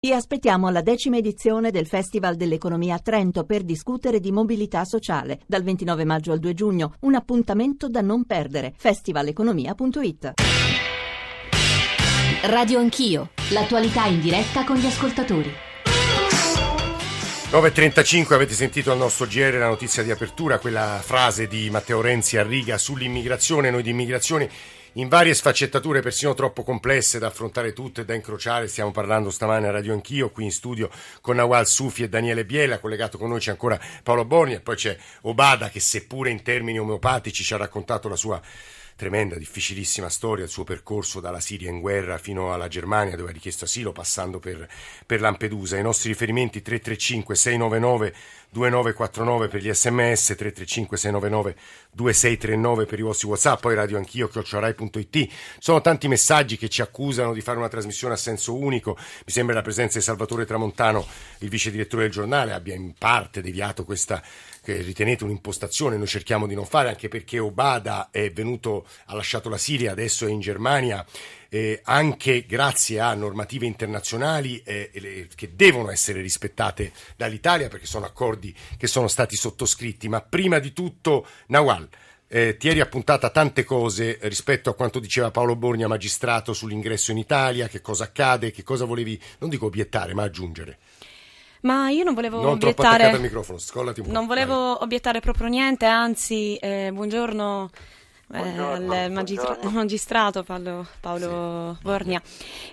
Vi aspettiamo alla decima edizione del Festival dell'Economia a Trento per discutere di mobilità sociale. Dal 29 maggio al 2 giugno, un appuntamento da non perdere. festivaleconomia.it Radio Anch'io, l'attualità in diretta con gli ascoltatori. 9.35 avete sentito al nostro GR la notizia di apertura, quella frase di Matteo Renzi a riga sull'immigrazione, noi di immigrazione in varie sfaccettature persino troppo complesse da affrontare tutte e da incrociare. Stiamo parlando stamane a Radio Anch'io, qui in studio con Nawal Sufi e Daniele Biela, collegato con noi c'è ancora Paolo Borni e poi c'è Obada che seppure in termini omeopatici ci ha raccontato la sua tremenda, difficilissima storia, il suo percorso dalla Siria in guerra fino alla Germania dove ha richiesto asilo passando per, per Lampedusa. I nostri riferimenti 335 699 2949 per gli sms, 335 699 2639 per i vostri whatsapp, poi radio anch'io, chiocciorai.it. Sono tanti messaggi che ci accusano di fare una trasmissione a senso unico. Mi sembra la presenza di Salvatore Tramontano, il vice direttore del giornale, abbia in parte deviato questa che ritenete un'impostazione, noi cerchiamo di non fare, anche perché Obada è venuto, ha lasciato la Siria, adesso è in Germania, eh, anche grazie a normative internazionali eh, che devono essere rispettate dall'Italia, perché sono accordi che sono stati sottoscritti. Ma prima di tutto, Nawal. Eh, ti eri appuntata tante cose rispetto a quanto diceva Paolo Borgna, magistrato, sull'ingresso in Italia, che cosa accade, che cosa volevi, non dico obiettare, ma aggiungere. Ma io non volevo non obiettare. al microfono, scollati un po'. Non volevo Vai. obiettare proprio niente, anzi, eh, buongiorno. Eh, al magistra- magistrato Paolo, Paolo sì. Borgna.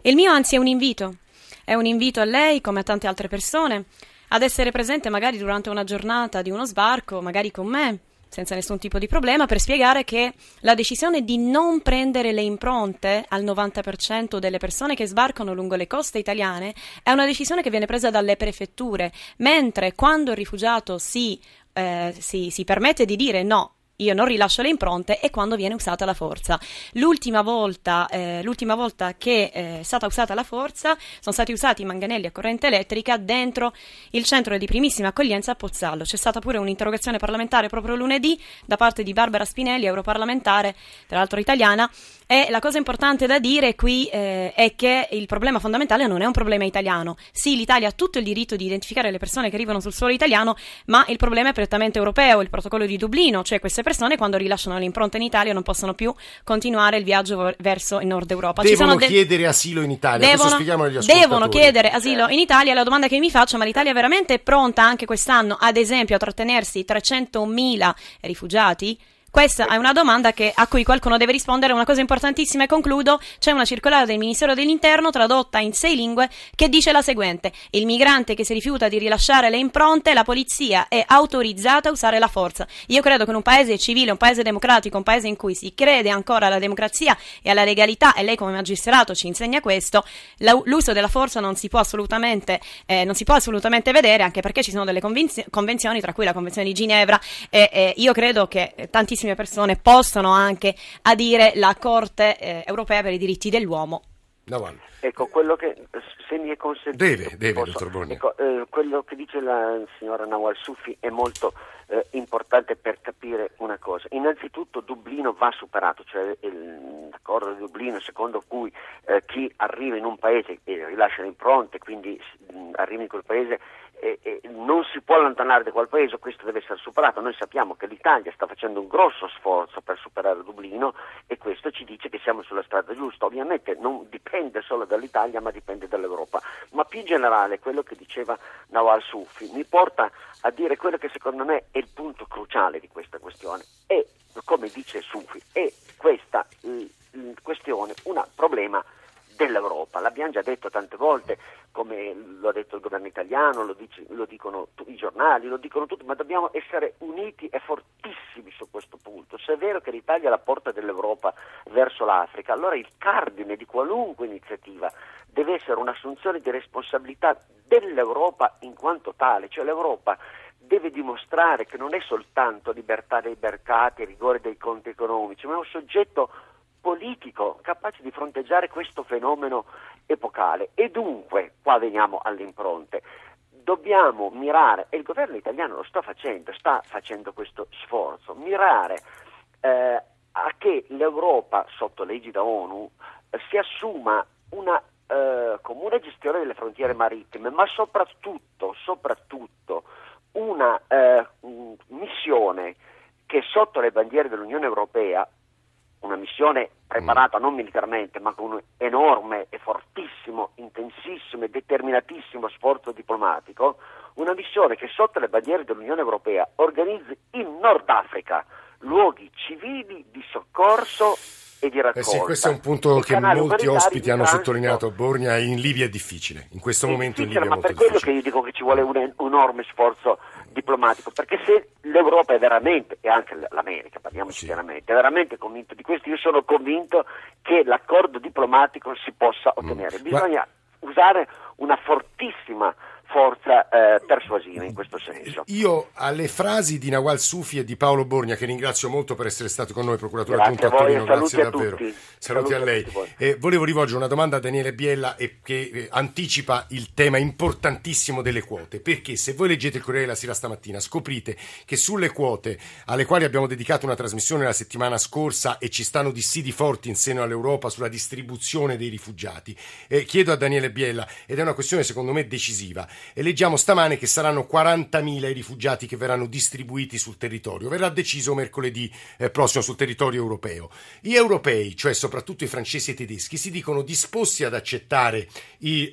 Il mio anzi è un invito, è un invito a lei come a tante altre persone ad essere presente magari durante una giornata di uno sbarco, magari con me, senza nessun tipo di problema, per spiegare che la decisione di non prendere le impronte al 90% delle persone che sbarcano lungo le coste italiane è una decisione che viene presa dalle prefetture, mentre quando il rifugiato si, eh, si, si permette di dire no, io non rilascio le impronte e quando viene usata la forza. L'ultima volta, eh, l'ultima volta che eh, è stata usata la forza sono stati usati i manganelli a corrente elettrica dentro il centro di primissima accoglienza a Pozzallo. C'è stata pure un'interrogazione parlamentare proprio lunedì da parte di Barbara Spinelli, europarlamentare, tra l'altro italiana, e la cosa importante da dire qui eh, è che il problema fondamentale non è un problema italiano. Sì, l'Italia ha tutto il diritto di identificare le persone che arrivano sul suolo italiano, ma il problema è prettamente europeo, il protocollo di Dublino, cioè queste persone quando rilasciano l'impronta in Italia non possono più continuare il viaggio verso il nord Europa. Devono de- chiedere asilo in Italia, devono, devono chiedere asilo in Italia. La domanda che mi faccio, ma l'Italia è veramente pronta anche quest'anno, ad esempio, a trattenersi 300.000 rifugiati? Questa è una domanda che, a cui qualcuno deve rispondere. Una cosa importantissima e concludo. C'è una circolare del Ministero dell'Interno tradotta in sei lingue che dice la seguente. Il migrante che si rifiuta di rilasciare le impronte, la polizia è autorizzata a usare la forza. Io credo che in un paese civile, un paese democratico, un paese in cui si crede ancora alla democrazia e alla legalità, e lei come magistrato ci insegna questo, l'uso della forza non si può assolutamente, eh, non si può assolutamente vedere, anche perché ci sono delle convenzioni, tra cui la Convenzione di Ginevra, e, e io credo che tantissimi tantissime persone possono anche adire la Corte eh, europea per i diritti dell'uomo. No, ecco, quello che, se mi è consentito... Deve, deve, posso, dottor Borghi. Ecco, eh, quello che dice la signora Nawal Sufi è molto eh, importante per capire una cosa. Innanzitutto Dublino va superato, cioè l'accordo di Dublino secondo cui eh, chi arriva in un paese e rilascia le impronte, quindi mh, arriva in quel paese e, e non si può allontanare da quel paese, questo deve essere superato. Noi sappiamo che l'Italia sta facendo un grosso sforzo per superare Dublino e questo ci dice che siamo sulla strada giusta. Ovviamente non dipende solo dall'Italia ma dipende dall'Europa. Ma più in generale quello che diceva Nawal Sufi mi porta a dire quello che secondo me è il punto cruciale di questa questione. E come dice Sufi, è questa questione un problema dell'Europa. L'abbiamo già detto tante volte, come lo ha detto il governo italiano, lo, dice, lo dicono tu, i giornali, lo dicono tutti, ma dobbiamo essere uniti e fortissimi su questo punto. Se è vero che l'Italia è la porta dell'Europa verso l'Africa, allora il cardine di qualunque iniziativa deve essere un'assunzione di responsabilità dell'Europa in quanto tale, cioè l'Europa deve dimostrare che non è soltanto libertà dei mercati, rigore dei conti economici, ma è un soggetto politico capace di fronteggiare questo fenomeno epocale. E dunque, qua veniamo alle impronte, dobbiamo mirare, e il governo italiano lo sta facendo, sta facendo questo sforzo, mirare eh, a che l'Europa, sotto l'egida ONU, eh, si assuma una eh, comune gestione delle frontiere marittime, ma soprattutto, soprattutto una eh, missione che sotto le bandiere dell'Unione Europea, una missione preparata non militarmente, ma con un enorme e fortissimo, intensissimo e determinatissimo sforzo diplomatico, una missione che sotto le bandiere dell'Unione Europea organizzi in Nord Africa luoghi civili di soccorso e di raccolta. Eh sì, questo è un punto che molti ospiti hanno sottolineato. Borgna in Libia è difficile, in questo è momento in Libia è molto difficile. Ma per quello che io dico che ci vuole un enorme sforzo diplomatico, perché se l'Europa è veramente, e anche l'America, parliamoci sì. chiaramente, è veramente convinto di questo, io sono convinto che l'accordo diplomatico si possa ottenere. Mm. Bisogna Ma... usare una fortissima forza eh, persuasiva in questo senso. Io alle frasi di Nawal Sufi e di Paolo Borgna, che ringrazio molto per essere stato con noi, procuratore aggiunto a, Torino, grazie davvero. Tutti. Saluti, saluti a lei. Eh, volevo rivolgere una domanda a Daniele Biella e che eh, anticipa il tema importantissimo delle quote, perché se voi leggete il Corriere della Sera stamattina scoprite che sulle quote alle quali abbiamo dedicato una trasmissione la settimana scorsa e ci stanno dissidi forti in seno all'Europa sulla distribuzione dei rifugiati, eh, chiedo a Daniele Biella, ed è una questione secondo me decisiva, e leggiamo stamane che saranno 40.000 i rifugiati che verranno distribuiti sul territorio. Verrà deciso mercoledì eh, prossimo sul territorio europeo. Gli europei, cioè soprattutto i francesi e i tedeschi, si dicono disposti ad accettare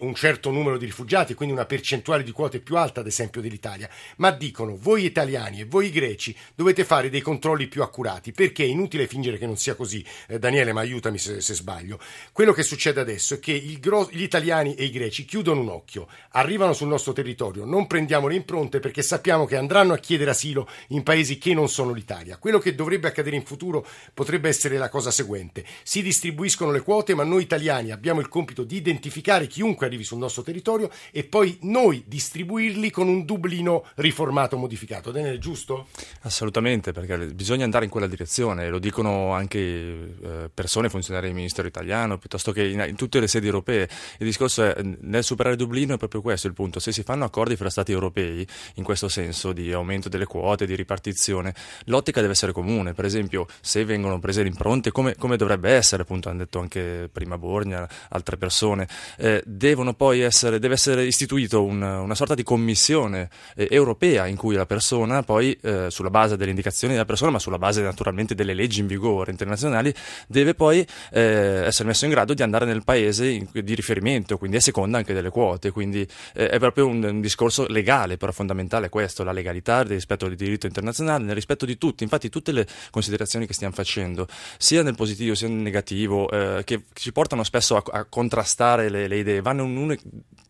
un certo numero di rifugiati, quindi una percentuale di quote più alta, ad esempio, dell'Italia, ma dicono voi italiani e voi greci dovete fare dei controlli più accurati, perché è inutile fingere che non sia così. Eh, Daniele, ma aiutami se, se, sbaglio. Quello che succede adesso è che gli italiani e i greci chiudono un occhio, arrivano sul nostro territorio, territorio, non prendiamo le impronte perché sappiamo che andranno a chiedere asilo in paesi che non sono l'Italia. Quello che dovrebbe accadere in futuro potrebbe essere la cosa seguente. Si distribuiscono le quote, ma noi italiani abbiamo il compito di identificare chiunque arrivi sul nostro territorio e poi noi distribuirli con un Dublino riformato, modificato. Daniele, giusto? Assolutamente, perché bisogna andare in quella direzione, lo dicono anche eh, persone, funzionari del Ministero italiano, piuttosto che in tutte le sedi europee. Il discorso è, nel superare Dublino è proprio questo il punto. Se si fanno accordi fra Stati europei in questo senso di aumento delle quote, di ripartizione, l'ottica deve essere comune. Per esempio, se vengono prese le impronte, come, come dovrebbe essere, appunto, hanno detto anche prima Borgna, altre persone, eh, devono poi essere, deve essere istituito un, una sorta di commissione eh, europea in cui la persona poi, eh, sulla base delle indicazioni della persona, ma sulla base naturalmente delle leggi in vigore internazionali, deve poi eh, essere messo in grado di andare nel paese in, di riferimento, quindi a seconda anche delle quote. Quindi eh, è proprio un, un discorso legale, però fondamentale è questo, la legalità, il rispetto del diritto internazionale, nel rispetto di tutti. Infatti tutte le considerazioni che stiamo facendo, sia nel positivo sia nel negativo, eh, che ci portano spesso a, a contrastare le, le idee, un,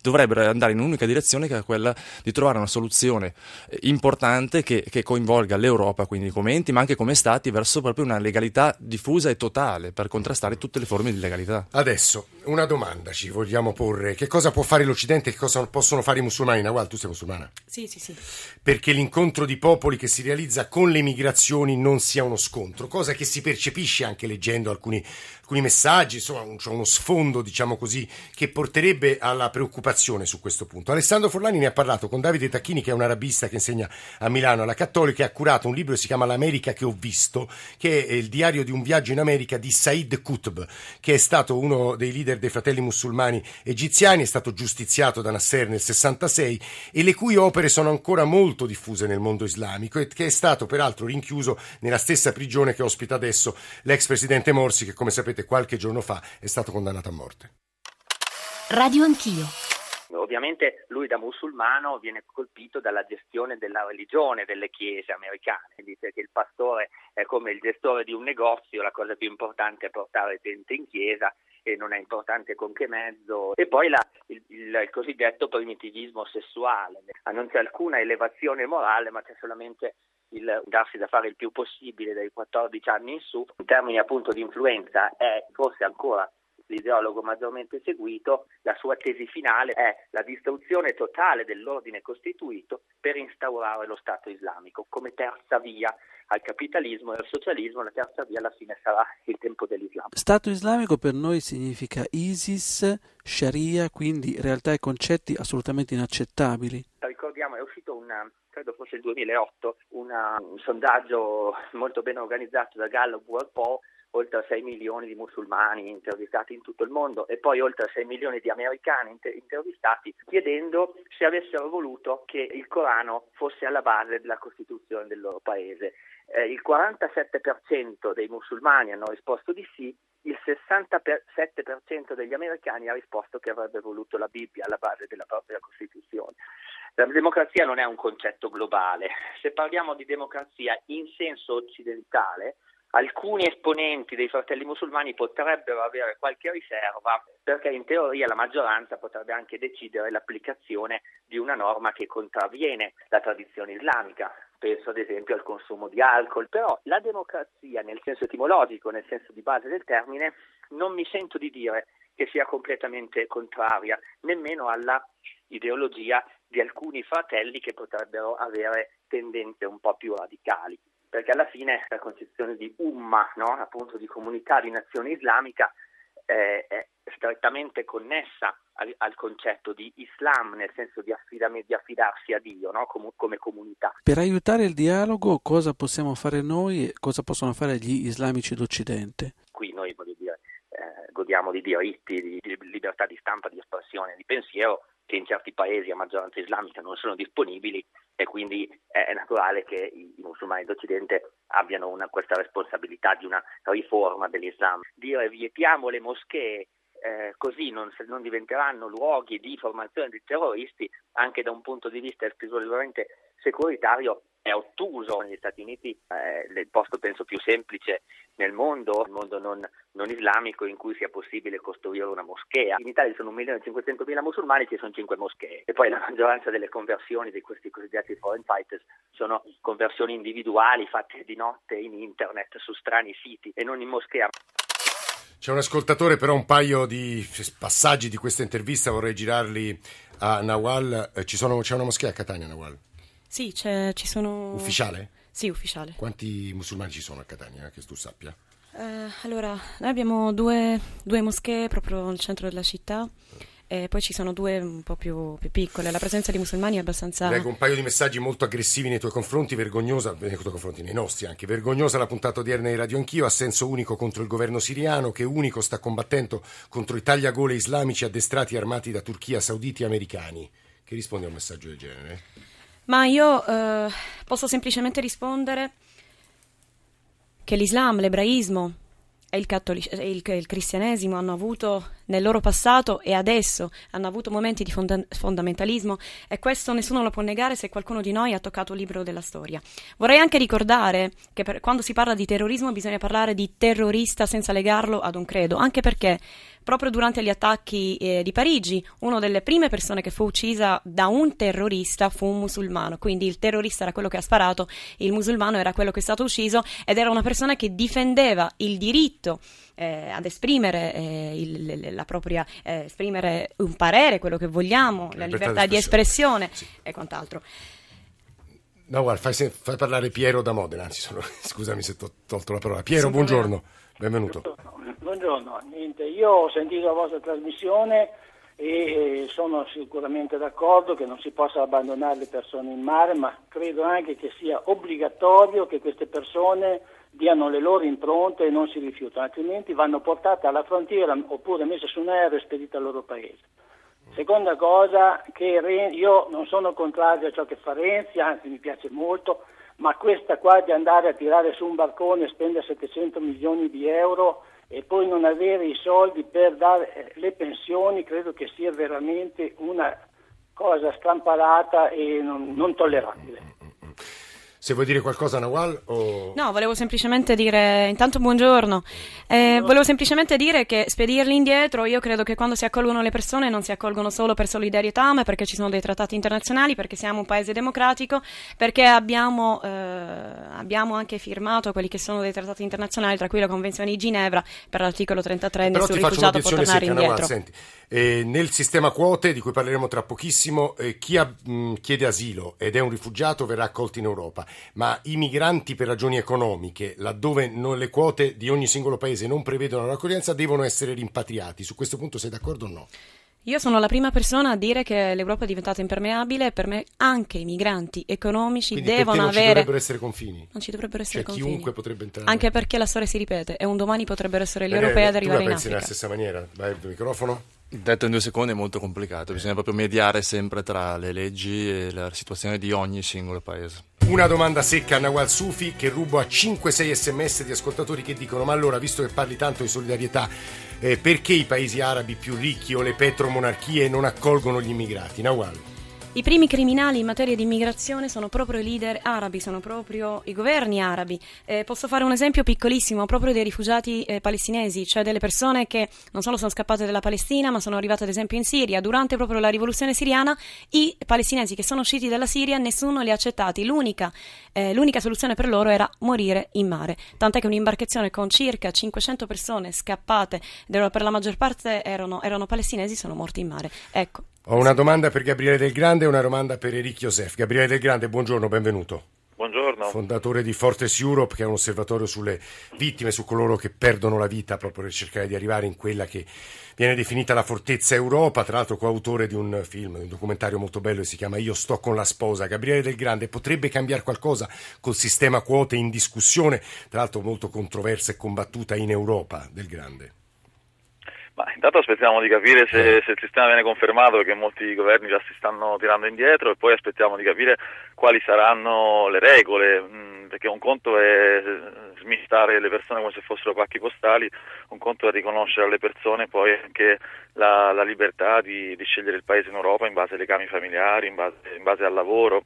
dovrebbero andare in un'unica direzione che è quella di trovare una soluzione eh, importante che, che coinvolga l'Europa, quindi come enti, ma anche come Stati, verso proprio una legalità diffusa e totale per contrastare tutte le forme di illegalità. Adesso una domanda ci vogliamo porre: che cosa può fare l'Occidente e che cosa possono fare i musulmani? Nawal, tu sei musulmana? Sì, sì, sì. Perché l'incontro di popoli che si realizza con le migrazioni non sia uno scontro, cosa che si percepisce anche leggendo alcuni, alcuni messaggi, insomma, c'è uno sfondo, diciamo così, che porterebbe alla preoccupazione su questo punto. Alessandro Forlani ne ha parlato con Davide Tacchini, che è un arabista che insegna a Milano alla Cattolica, e ha curato un libro che si chiama L'America che ho visto, che è il diario di un viaggio in America di Said Qutb, che è stato uno dei leader dei fratelli musulmani egiziani, è stato giustiziato da Nasser nel 66 e le cui opere sono ancora molto diffuse nel mondo islamico e che è stato peraltro rinchiuso nella stessa prigione che ospita adesso l'ex presidente Morsi, che come sapete qualche giorno fa è stato condannato a morte. Radio Anch'io. Ovviamente lui da musulmano viene colpito dalla gestione della religione delle chiese americane, dice che il pastore è come il gestore di un negozio, la cosa più importante è portare gente in chiesa e non è importante con che mezzo. E poi la, il, il, il, cosiddetto primitivismo sessuale, non c'è alcuna elevazione morale, ma c'è solamente il darsi da fare il più possibile dai 14 anni in su. In termini appunto di influenza è forse ancora l'ideologo maggiormente seguito, la sua tesi finale è la distruzione totale dell'ordine costituito per instaurare lo Stato islamico come terza via al capitalismo e al socialismo, la terza via alla fine sarà il tempo dell'Islam. Stato islamico per noi significa ISIS, Sharia, quindi realtà e concetti assolutamente inaccettabili. Ricordiamo, è uscito un, credo fosse il 2008, una, un sondaggio molto ben organizzato da Gallup World Poll oltre 6 milioni di musulmani intervistati in tutto il mondo e poi oltre 6 milioni di americani inter- intervistati, chiedendo se avessero voluto che il Corano fosse alla base della Costituzione del loro paese. Eh, il 47% dei musulmani hanno risposto di sì, il 67% degli americani ha risposto che avrebbe voluto la Bibbia alla base della propria Costituzione. La democrazia non è un concetto globale. Se parliamo di democrazia in senso occidentale, alcuni esponenti dei fratelli musulmani potrebbero avere qualche riserva perché in teoria la maggioranza potrebbe anche decidere l'applicazione di una norma che contravviene la tradizione islamica. Penso ad esempio al consumo di alcol, però la democrazia nel senso etimologico, nel senso di base del termine, non mi sento di dire che sia completamente contraria nemmeno alla ideologia di alcuni fratelli che potrebbero avere tendenze un po' più radicali perché alla fine la concezione di umma, no? appunto di comunità di nazione islamica, eh, è strettamente connessa al, al, concetto di Islam, nel senso di, di affidarsi a Dio no? Com- come comunità. Per aiutare il dialogo cosa possiamo fare noi e cosa possono fare gli islamici d'Occidente? Qui noi voglio dire, eh, godiamo di diritti, di, di libertà di stampa, di espressione, di pensiero, che in certi paesi a maggioranza islamica non sono disponibili e quindi è naturale che i, i musulmani d'Occidente abbiano una, questa responsabilità di una riforma dell'Islam. Dire vietiamo le moschee eh, così non, non, diventeranno luoghi di formazione di terroristi, anche da un punto di vista esclusivamente securitario, è ottuso. Negli Stati Uniti è il posto penso più semplice nel mondo, il mondo non, non, islamico in cui sia possibile costruire una moschea. In Italia sono 1.500.000 musulmani, ci sono 5 moschee e poi la maggioranza delle conversioni di questi cosiddetti foreign fighters sono conversioni individuali fatte di notte in internet su strani siti e non in moschea. C'è un ascoltatore, però un paio di passaggi di questa intervista vorrei girarli a Nawal. Eh, sono, c'è una moschea a Catania, Nawal? Sì, ci sono... Ufficiale? Sì, ufficiale. Quanti musulmani ci sono a Catania, che tu sappia? Uh, allora, noi abbiamo due, due, moschee proprio nel centro della città e poi ci sono due un po' più, più, piccole. La presenza di musulmani è abbastanza. Leggo un paio di messaggi molto aggressivi nei tuoi confronti, vergognosa, nei tuoi confronti, nei nostri anche. Vergognosa la puntata odierna di Radio Anch'io, a senso unico contro il governo siriano, che unico sta combattendo contro i tagliagole islamici addestrati e armati da Turchia, sauditi e americani. Che risponde a un messaggio del genere? Ma io eh, posso semplicemente rispondere che l'Islam, l'ebraismo e il, cattolic- il, il cristianesimo hanno avuto nel loro passato e adesso hanno avuto momenti di fonda- fondamentalismo e questo nessuno lo può negare se qualcuno di noi ha toccato il libro della storia. Vorrei anche ricordare che per, quando si parla di terrorismo bisogna parlare di terrorista senza legarlo ad un credo, anche perché proprio durante gli attacchi eh, di Parigi una delle prime persone che fu uccisa da un terrorista fu un musulmano, quindi il terrorista era quello che ha sparato, il musulmano era quello che è stato ucciso ed era una persona che difendeva il diritto eh, ad esprimere eh, il, la propria, eh, esprimere un parere, quello che vogliamo, la, la libertà, di espressione, di espressione sì. e quant'altro. No, guarda, fai, fai, parlare Piero da Modena, anzi, sono, scusami se ti ho tolto la parola. Piero, buongiorno, benvenuto. Buongiorno, niente, io ho sentito la vostra trasmissione e sono sicuramente d'accordo che non si possa abbandonare le persone in mare, ma credo anche che sia obbligatorio che queste persone diano le loro impronte e non si rifiutano, altrimenti vanno portate alla frontiera oppure messe su un aereo e spedite al loro paese. Seconda cosa, che io non sono contrario a ciò che fa Renzi, anzi mi piace molto, ma questa qua di andare a tirare su un barcone e spendere 700 milioni di euro e poi non avere i soldi per dare eh, le pensioni, credo che sia veramente una cosa stramparata e non, non tollerabile. Se vuoi dire qualcosa, Nawal? O... No, volevo semplicemente dire, intanto buongiorno, eh, volevo semplicemente dire che spedirli indietro, io credo che quando si accolgono le persone non si accolgono solo per solidarietà, ma perché ci sono dei trattati internazionali, perché siamo un paese democratico, perché abbiamo, eh, abbiamo anche firmato quelli che sono dei trattati internazionali, tra cui la Convenzione di Ginevra per l'articolo 33, Però nessun rifugiato può tornare secca, indietro. Nawal, senti, eh, nel sistema quote, di cui parleremo tra pochissimo, eh, chi ha, mh, chiede asilo ed è un rifugiato verrà accolto in Europa ma i migranti per ragioni economiche, laddove non, le quote di ogni singolo paese non prevedono l'accoglienza, devono essere rimpatriati. Su questo punto sei d'accordo o no? Io sono la prima persona a dire che l'Europa è diventata impermeabile e per me anche i migranti economici Quindi devono non avere... ci dovrebbero essere confini. Non ci dovrebbero essere cioè, confini. chiunque potrebbe entrare. Anche perché la storia si ripete e un domani potrebbero essere gli europei ad tu arrivare la in pensi Africa. nella stessa maniera? Vai il microfono. Detto in due secondi è molto complicato, bisogna proprio mediare sempre tra le leggi e la situazione di ogni singolo paese. Una domanda secca a Nawal Sufi che rubo a 5-6 sms di ascoltatori che dicono ma allora visto che parli tanto di solidarietà eh, perché i paesi arabi più ricchi o le petromonarchie non accolgono gli immigrati? Nawal. I primi criminali in materia di immigrazione sono proprio i leader arabi, sono proprio i governi arabi. Eh, posso fare un esempio piccolissimo proprio dei rifugiati eh, palestinesi, cioè delle persone che non solo sono scappate dalla Palestina, ma sono arrivate ad esempio in Siria. Durante proprio la rivoluzione siriana, i palestinesi che sono usciti dalla Siria nessuno li ha accettati. L'unica, eh, l'unica soluzione per loro era morire in mare. Tant'è che un'imbarcazione con circa 500 persone scappate, per la maggior parte erano, erano palestinesi, sono morti in mare. Ecco. Ho una domanda per Gabriele Del Grande e una domanda per Eric Josef. Gabriele Del Grande, buongiorno, benvenuto. Buongiorno. Fondatore di Fortress Europe, che è un osservatorio sulle vittime, su coloro che perdono la vita proprio per cercare di arrivare in quella che viene definita la fortezza Europa, tra l'altro coautore di un film, di un documentario molto bello che si chiama Io sto con la sposa. Gabriele Del Grande, potrebbe cambiare qualcosa col sistema quote in discussione, tra l'altro molto controversa e combattuta in Europa, Del Grande? Ma intanto aspettiamo di capire se, se il sistema viene confermato, perché molti governi già si stanno tirando indietro, e poi aspettiamo di capire quali saranno le regole, mh, perché un conto è smistare le persone come se fossero pacchi postali, un conto è riconoscere alle persone poi anche la, la libertà di, di scegliere il paese in Europa in base ai legami familiari, in base, in base al lavoro.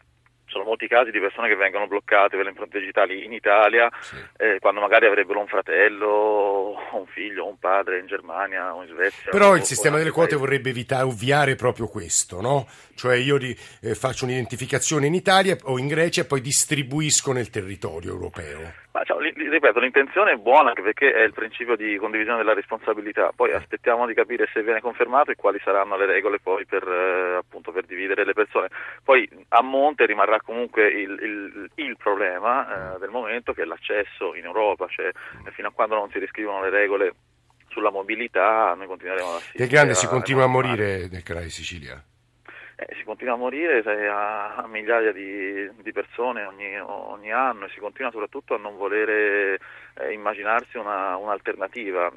Sono molti casi di persone che vengono bloccate per le impronte digitali in Italia, eh, quando magari avrebbero un fratello, un figlio, un padre in Germania o in Svezia. Però o- il sistema delle quote vorrebbe evitare, ovviare proprio questo, no? Cioè io ri- eh, faccio un'identificazione in Italia o in Grecia e poi distribuisco nel territorio europeo. Ma cioè, ripeto, l'intenzione è buona anche perché è il principio di condivisione della responsabilità. Poi aspettiamo di capire se viene confermato e quali saranno le regole poi per, eh, appunto, per dividere le persone. Poi a monte rimarrà comunque il, il- il problema eh, del momento che è l'accesso in Europa, cioè eh, fino a quando non si riscrivono le regole sulla mobilità noi continueremo ad assistere. Del grande si continua a morire nel canale di Sicilia. eh, si continua a morire a, a migliaia di, di persone ogni, ogni anno e si continua soprattutto a non volere eh, immaginarsi una, un'alternativa.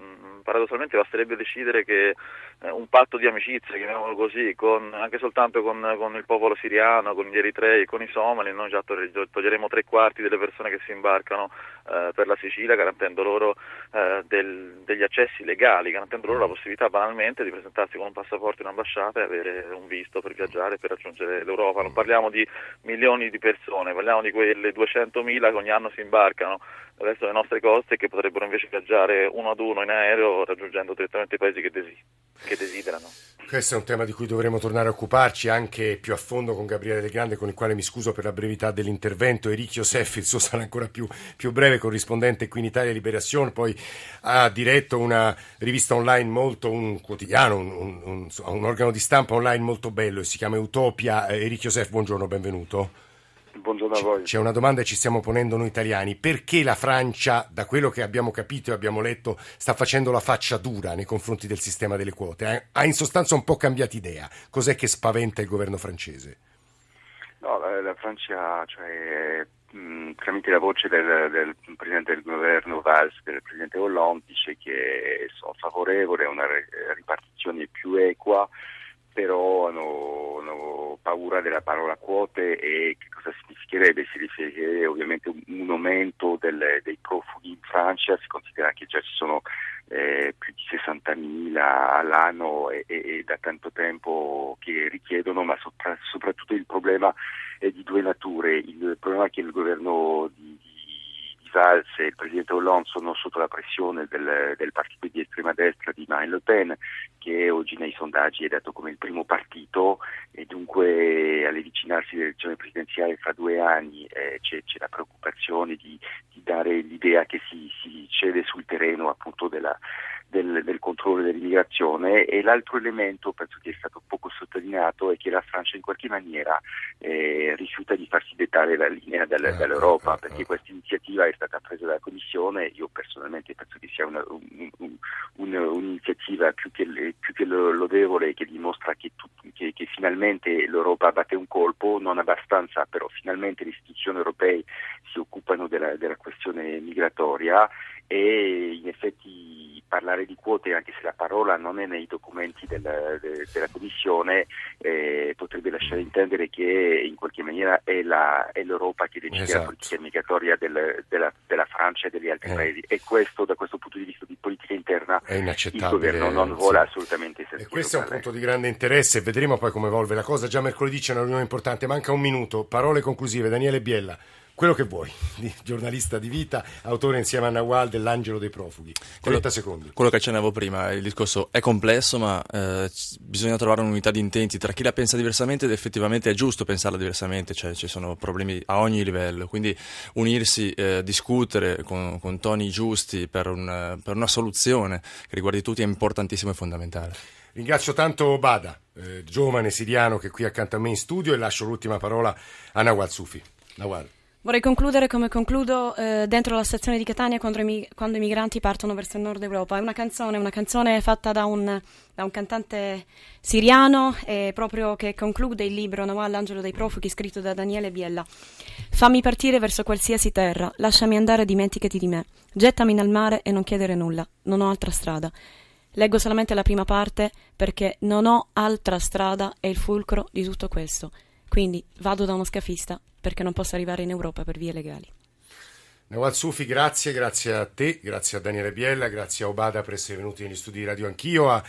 Paradossalmente basterebbe decidere che eh, un patto di amicizia, chiamiamolo così, con, anche soltanto con, con il popolo siriano, con gli eritrei, con i somali, noi già togli- toglieremo tre quarti delle persone che si imbarcano eh, per la Sicilia, garantendo loro eh, del- degli accessi legali, garantendo loro la possibilità banalmente di presentarsi con un passaporto in ambasciata e avere un visto per viaggiare e per raggiungere l'Europa. Non parliamo di milioni di persone, parliamo di quelle 200.000 che ogni anno si imbarcano verso le nostre coste che potrebbero invece viaggiare uno ad uno in aereo raggiungendo direttamente i paesi che, desi- che desiderano. Questo è un tema di cui dovremo tornare a occuparci anche più a fondo con Gabriele Del Grande, con il quale mi scuso per la brevità dell'intervento. Eric Josef, il suo sarà ancora più, più breve, corrispondente qui in Italia Liberazione, poi ha diretto una rivista online molto, un quotidiano, un, un- un- un organo di stampa online molto bello, si chiama Utopia. Eh, Eric Josef, buongiorno, benvenuto. Buongiorno a voi. C'è una domanda che ci stiamo ponendo noi italiani. Perché la Francia, da quello che abbiamo capito e abbiamo letto, sta facendo la faccia dura nei confronti del sistema delle quote? Ha- Ha in sostanza un po' cambiato idea. Cos'è che spaventa il governo francese? No, la, la Francia, cioè, mh, tramite la voce del, del presidente del governo Valls, del presidente Hollande, dice che sono favorevoli a una ripartizione più equa, però hanno, hanno paura della parola quote e che cosa significherebbe? Si riferisce ovviamente un, aumento del- dei profughi in Francia, si considera che già ci sono eh, più di 60.000 all'anno e, e- e da tanto tempo che richiedono, ma sopra- soprattutto il problema è di due nature. Il problema che il governo di, di, di Valls e il presidente Hollande sono sotto la pressione del, del partito di estrema destra di Marine Le Pen, che oggi nei sondaggi è dato come il primo partito e dunque all'avvicinarsi dell'elezione presidenziale fra due anni eh, c'è, c'è la preoccupazione di, di dare l'idea che si, si cede sul terreno appunto della, del, del controllo dell'immigrazione. E l'altro elemento, penso che è stato sottolineato, è che la Francia in qualche maniera eh, rifiuta di farsi dettare la linea dal, Eh, dall'Europa, eh, perché eh. questa iniziativa è stata presa dalla Commissione, io personalmente penso che sia una- un- un- un- un'iniziativa più che, più che lo- lodevole che dimostra che, tut- che- che finalmente l'Europa batte un colpo, non abbastanza, però finalmente le istituzioni europee si occupano della, della questione migratoria e in effetti parlare di quote, anche se la parola non è nei documenti del- de- della Commissione, eh, potrebbe lasciare intendere che in qualche maniera è, la- è l'Europa che decide Esatto. la politica migratoria del- della, della Francia e degli altri Eh. paesi e questo da questo punto di vista di politica interna È il inaccettabile. governo non vuole assolutamente E sentire questo è un punto di grande interesse, vedremo poi come evolve la cosa. Già mercoledì c'è una riunione importante, manca un minuto. Parole conclusive, Daniele Biella. Quello che vuoi, di- giornalista di vita, autore insieme a Nawal dell'Angelo dei Profughi. 30 secondi. Quello che accennavo prima, il discorso è complesso, ma eh, bisogna trovare un'unità di intenti tra chi la pensa diversamente ed effettivamente è giusto pensarla diversamente, cioè ci sono problemi a ogni livello, quindi unirsi, eh, discutere con, con toni giusti per, un- per una soluzione che riguardi tutti è importantissimo e fondamentale. Ringrazio tanto Bada, eh, giovane siriano che è qui accanto a me in studio e lascio l'ultima parola a Nawal Sufi. Nawal. Vorrei concludere come concludo eh, dentro la stazione di Catania quando quando i migranti partono verso il nord Europa. È una canzone, una canzone fatta da un, da un cantante siriano e proprio che conclude il libro Nawal, l'angelo dei profughi, scritto da Daniele Biella. Fammi partire verso qualsiasi terra, lasciami andare e dimenticati di me. Gettami nel mare e non chiedere nulla, non ho altra strada. Leggo solamente la prima parte perché non ho altra strada è il fulcro di tutto questo. Quindi vado da uno scafista perché non posso arrivare in Europa per vie legali. Nawal Sufi, grazie, grazie a te, grazie a Daniele Biella, grazie a Obada per essere venuti negli studi di Radio Anch'io a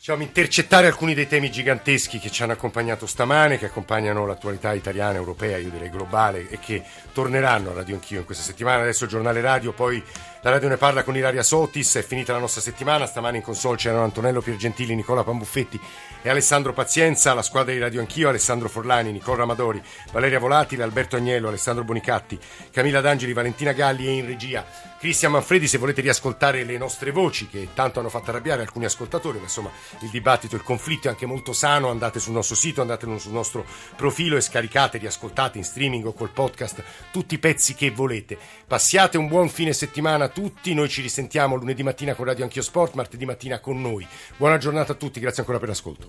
diciamo, intercettare alcuni dei temi giganteschi che ci hanno accompagnato stamane, che accompagnano l'attualità italiana, europea, io direi globale e che torneranno a Radio Anch'io in questa settimana. Adesso il giornale radio, poi la radio ne parla con Ilaria Sotis, è finita la nostra settimana, stamane in console c'erano Antonello Piergentili, Nicola Pambuffetti e Alessandro Pazienza, la squadra di Radio Anch'io, Alessandro Forlani, Nicola Amadori, Valeria Volatile, Alberto Agnello, Alessandro Bonicatti, Camilla D'Angeli, Valentina Galli e in regia Cristian Manfredi, se volete riascoltare le nostre voci che tanto hanno fatto arrabbiare alcuni ascoltatori, ma insomma il dibattito, il conflitto è anche molto sano, andate sul nostro sito, andate sul nostro profilo e scaricate, riascoltate in streaming o col podcast tutti i pezzi che volete. Passiate un buon fine settimana a tutti, noi ci risentiamo lunedì mattina con Radio Anch'io Sport, martedì mattina con noi. Buona giornata a tutti, grazie ancora per l'ascolto.